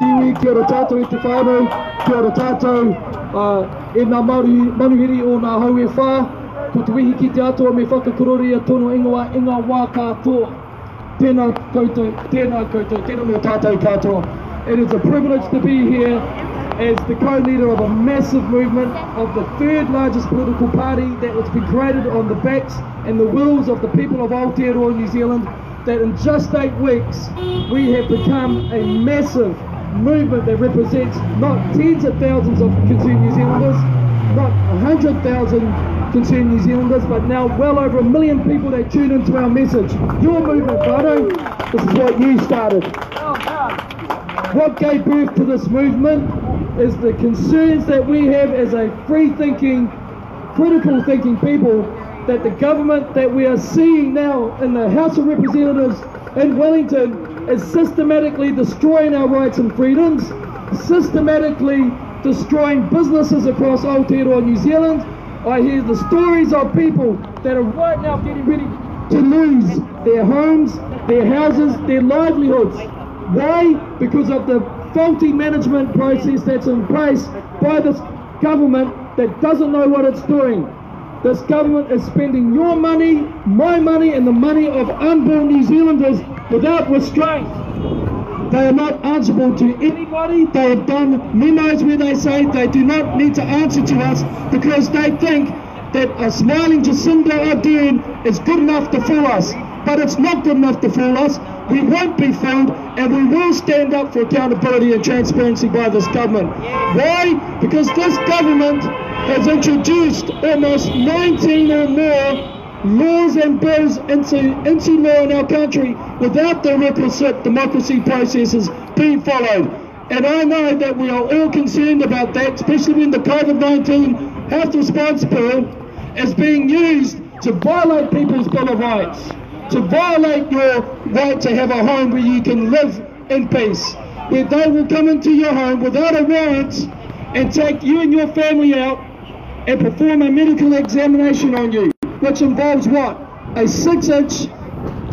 Tiwi, kia ora tātou i te whānau, kia ora tātou, uh, e ngā Māori manuhiri o ngā hau e whā, ko te wihi ki te atua me whakakorori a tono ingoa inga wā katoa. Tēnā koutou, tēnā koutou, tēnā mō tātou katoa. It is a privilege to be here as the co-leader of a massive movement of the third largest political party that was been created on the backs and the wills of the people of Aotearoa, New Zealand, that in just eight weeks we have become a massive movement that represents not tens of thousands of concerned New Zealanders, not 100,000 concerned New Zealanders, but now well over a million people that tune into our message. Your movement, Bardo, this is what you started. What gave birth to this movement is the concerns that we have as a free-thinking, critical thinking people that the government that we are seeing now in the House of Representatives in Wellington is systematically destroying our rights and freedoms, systematically destroying businesses across Aotearoa, New Zealand. I hear the stories of people that are right now getting ready to lose their homes, their houses, their livelihoods. Why? Because of the faulty management process that's in place by this government that doesn't know what it's doing. This government is spending your money, my money, and the money of unborn New Zealanders without restraint. They are not answerable to anybody. They have done memos where they say they do not need to answer to us because they think that a smiling Jacinda Ardern is good enough to fool us. But it's not good enough to fool us. We won't be fooled and we will stand up for accountability and transparency by this government. Why? Because this government has introduced almost 19 or more laws and bills into, into law in our country without the requisite democracy processes being followed. And I know that we are all concerned about that, especially when the COVID-19 health response bill is being used to violate people's Bill of Rights, to violate your right to have a home where you can live in peace, where they will come into your home without a warrant and take you and your family out and perform a medical examination on you, which involves what? A six-inch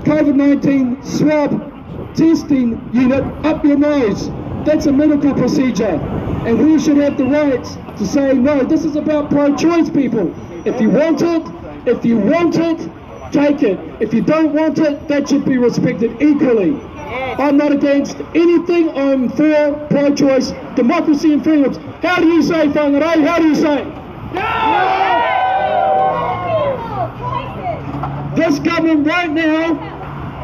COVID-19 swab testing unit up your nose. That's a medical procedure. And we should have the rights to say, no, this is about pro-choice people. If you want it, if you want it, take it. If you don't want it, that should be respected equally. I'm not against anything. I'm for pro-choice, democracy and freedoms. How do you say, Whangarei? How do you say? This government right now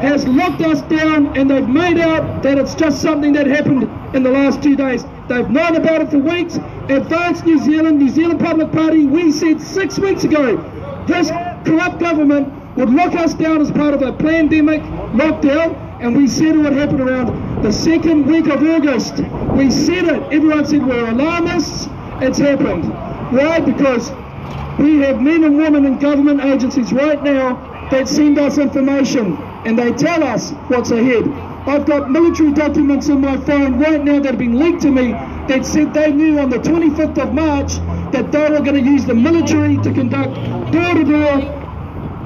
has locked us down and they've made out that it's just something that happened in the last two days. They've known about it for weeks. Advanced New Zealand, New Zealand Public Party, we said six weeks ago, this corrupt government would lock us down as part of a pandemic lockdown and we said it would happen around the second week of August. We said it. Everyone said we're alarmists. It's happened. Why? Because we have men and women in government agencies right now that send us information and they tell us what's ahead. I've got military documents in my phone right now that have been leaked to me that said they knew on the 25th of March that they were going to use the military to conduct door-to-door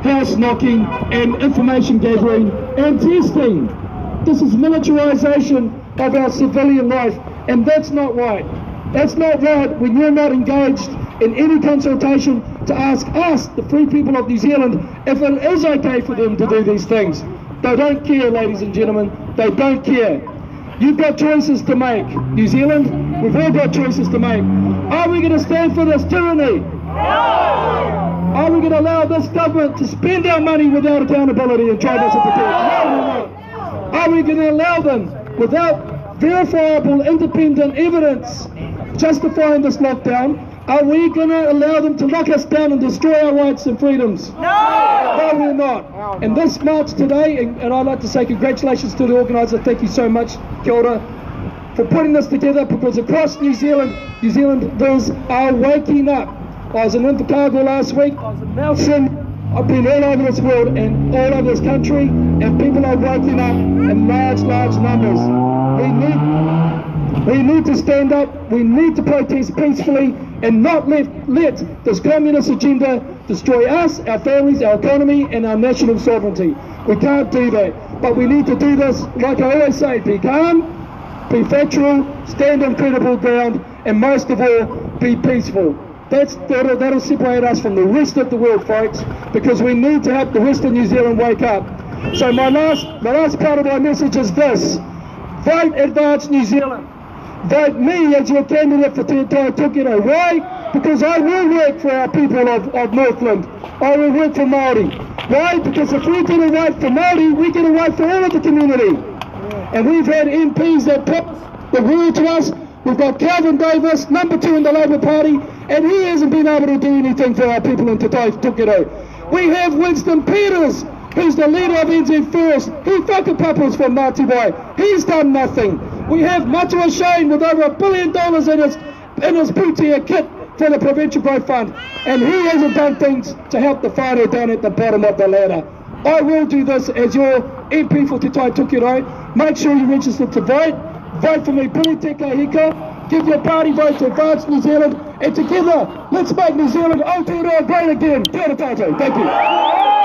house knocking and information gathering and testing. This is militarization of our civilian life and that's not right. That's not right when you're not engaged in any consultation to ask us, the free people of New Zealand, if it is okay for them to do these things. They don't care, ladies and gentlemen. They don't care. You've got choices to make. New Zealand, we've all got choices to make. Are we going to stand for this tyranny? No! Are we going to allow this government to spend our money without accountability and try not to protect? No, we're. Are we going to allow them without verifiable independent evidence justifying this lockdown? Are we going to allow them to lock us down and destroy our rights and freedoms? No! No, we're not. And this march today, and, and I'd like to say congratulations to the organiser. Thank you so much, Kia ora, for putting this together because across New Zealand, New Zealanders are waking up. I was in Invercargill last week, I was in Nelson, I've been all over this world and all over this country, and people are waking up in large, large numbers. We need, we need to stand up, we need to protest peacefully, and not let, let this communist agenda destroy us, our families, our economy, and our national sovereignty. We can't do that. But we need to do this, like I always say, be calm, be factual, stand on credible ground, and most of all, be peaceful. That's, that'll, that'll separate us from the rest of the world, folks, because we need to help the rest of New Zealand wake up. So my last, my last part of my message is this. Vote Advance New Zealand. Vote me as your candidate for Te Tai Tokerau Because I will work for our people of, of Northland. I will work for Māori. Why? Because if we get right for Māori, we get right for all of the community. And we've had MPs that put the word to us. We've got Kelvin Davis, number two in the Labour Party, and he hasn't been able to do anything for our people in Te Tokerau. We have Winston Peters, who's the leader of NZ First. He whakapapas for Ngāti Wai. He's done nothing. We have Matua Shane with over a billion dollars in his, in his boutique kit for the Provincial Growth Fund. And he hasn't done things to help the whānau down at the bottom of the ladder. I will do this as your MP for Te Tai Tokerau. Make sure you register to vote. Vote for me, Billy Te Kahika. Give your party vote to advance New Zealand. And together, let's make New Zealand Aotearoa great again. Kia ora tātou. Thank you.